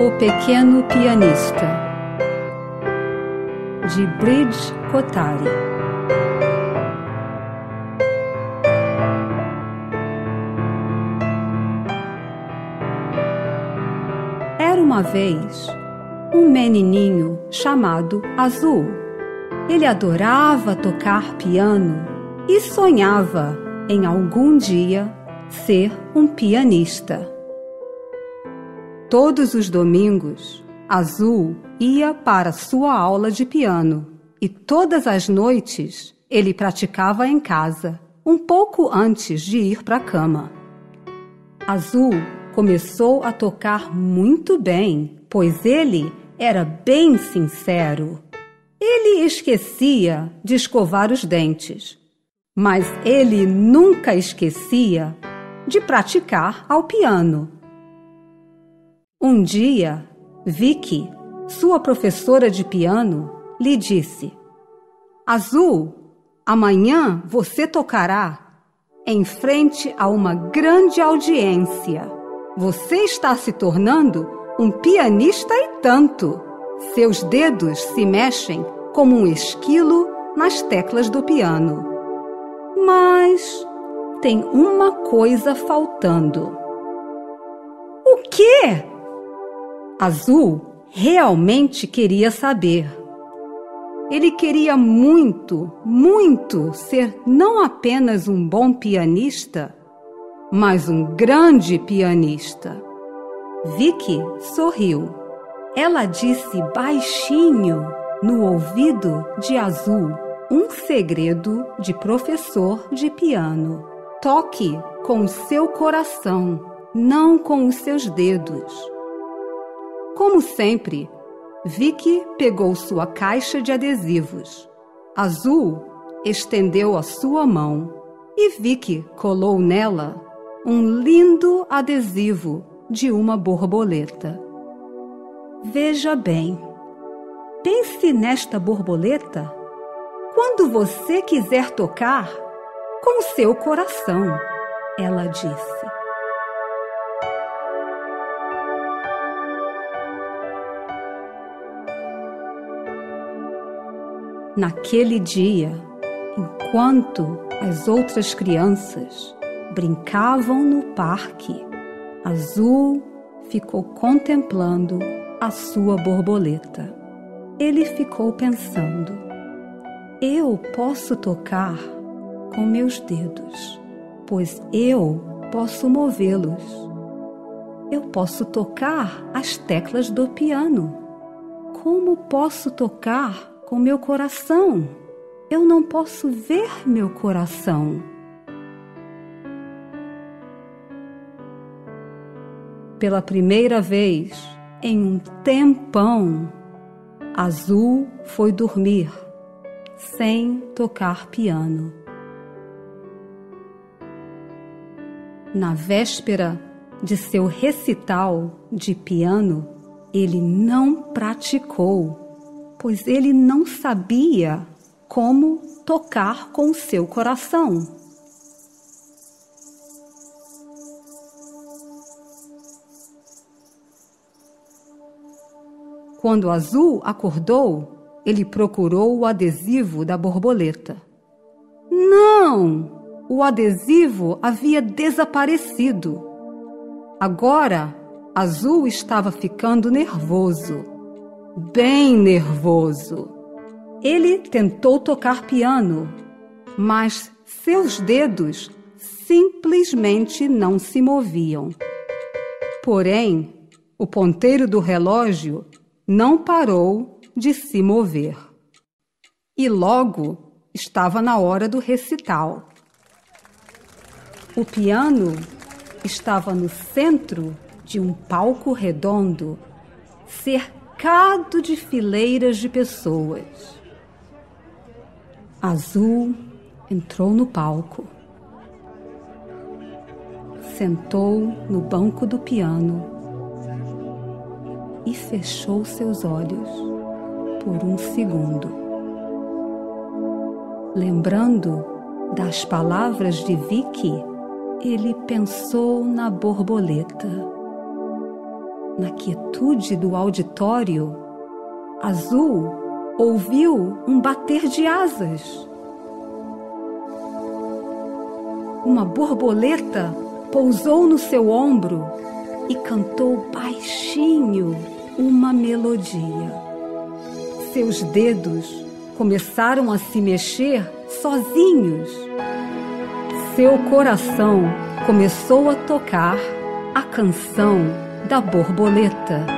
O Pequeno Pianista de Bridge Kotari Era uma vez um menininho chamado Azul. Ele adorava tocar piano e sonhava em algum dia ser um pianista. Todos os domingos, Azul ia para sua aula de piano e todas as noites ele praticava em casa, um pouco antes de ir para a cama. Azul começou a tocar muito bem, pois ele era bem sincero. Ele esquecia de escovar os dentes, mas ele nunca esquecia de praticar ao piano. Um dia, Vicky, sua professora de piano, lhe disse: Azul, amanhã você tocará em frente a uma grande audiência. Você está se tornando um pianista e tanto. Seus dedos se mexem como um esquilo nas teclas do piano. Mas tem uma coisa faltando. O quê? Azul realmente queria saber. Ele queria muito, muito ser não apenas um bom pianista, mas um grande pianista. Vicky sorriu. Ela disse baixinho no ouvido de Azul um segredo de professor de piano. Toque com o seu coração, não com os seus dedos. Como sempre, Vicky pegou sua caixa de adesivos. Azul estendeu a sua mão e Vicky colou nela um lindo adesivo de uma borboleta. Veja bem, pense nesta borboleta quando você quiser tocar com seu coração, ela disse. Naquele dia, enquanto as outras crianças brincavam no parque, Azul ficou contemplando a sua borboleta. Ele ficou pensando: eu posso tocar com meus dedos, pois eu posso movê-los. Eu posso tocar as teclas do piano. Como posso tocar com meu coração? Eu não posso ver meu coração. Pela primeira vez em um tempão, Azul foi dormir sem tocar piano. Na véspera de seu recital de piano, ele não praticou, pois ele não sabia como tocar com seu coração. Quando Azul acordou, ele procurou o adesivo da borboleta. Não! O adesivo havia desaparecido. Agora, Azul estava ficando nervoso. Bem nervoso. Ele tentou tocar piano, mas seus dedos simplesmente não se moviam. Porém, o ponteiro do relógio não parou de se mover. E logo estava na hora do recital. O piano estava no centro de um palco redondo, cercado de fileiras de pessoas. Azul entrou no palco, sentou no banco do piano e fechou seus olhos por um segundo. Lembrando das palavras de Vicky, ele pensou na borboleta, na quietude do auditório, Azul ouviu um bater de asas. Uma borboleta pousou no seu ombro e cantou baixinho uma melodia. Seus dedos começaram a se mexer sozinhos. Seu coração começou a tocar a canção da borboleta.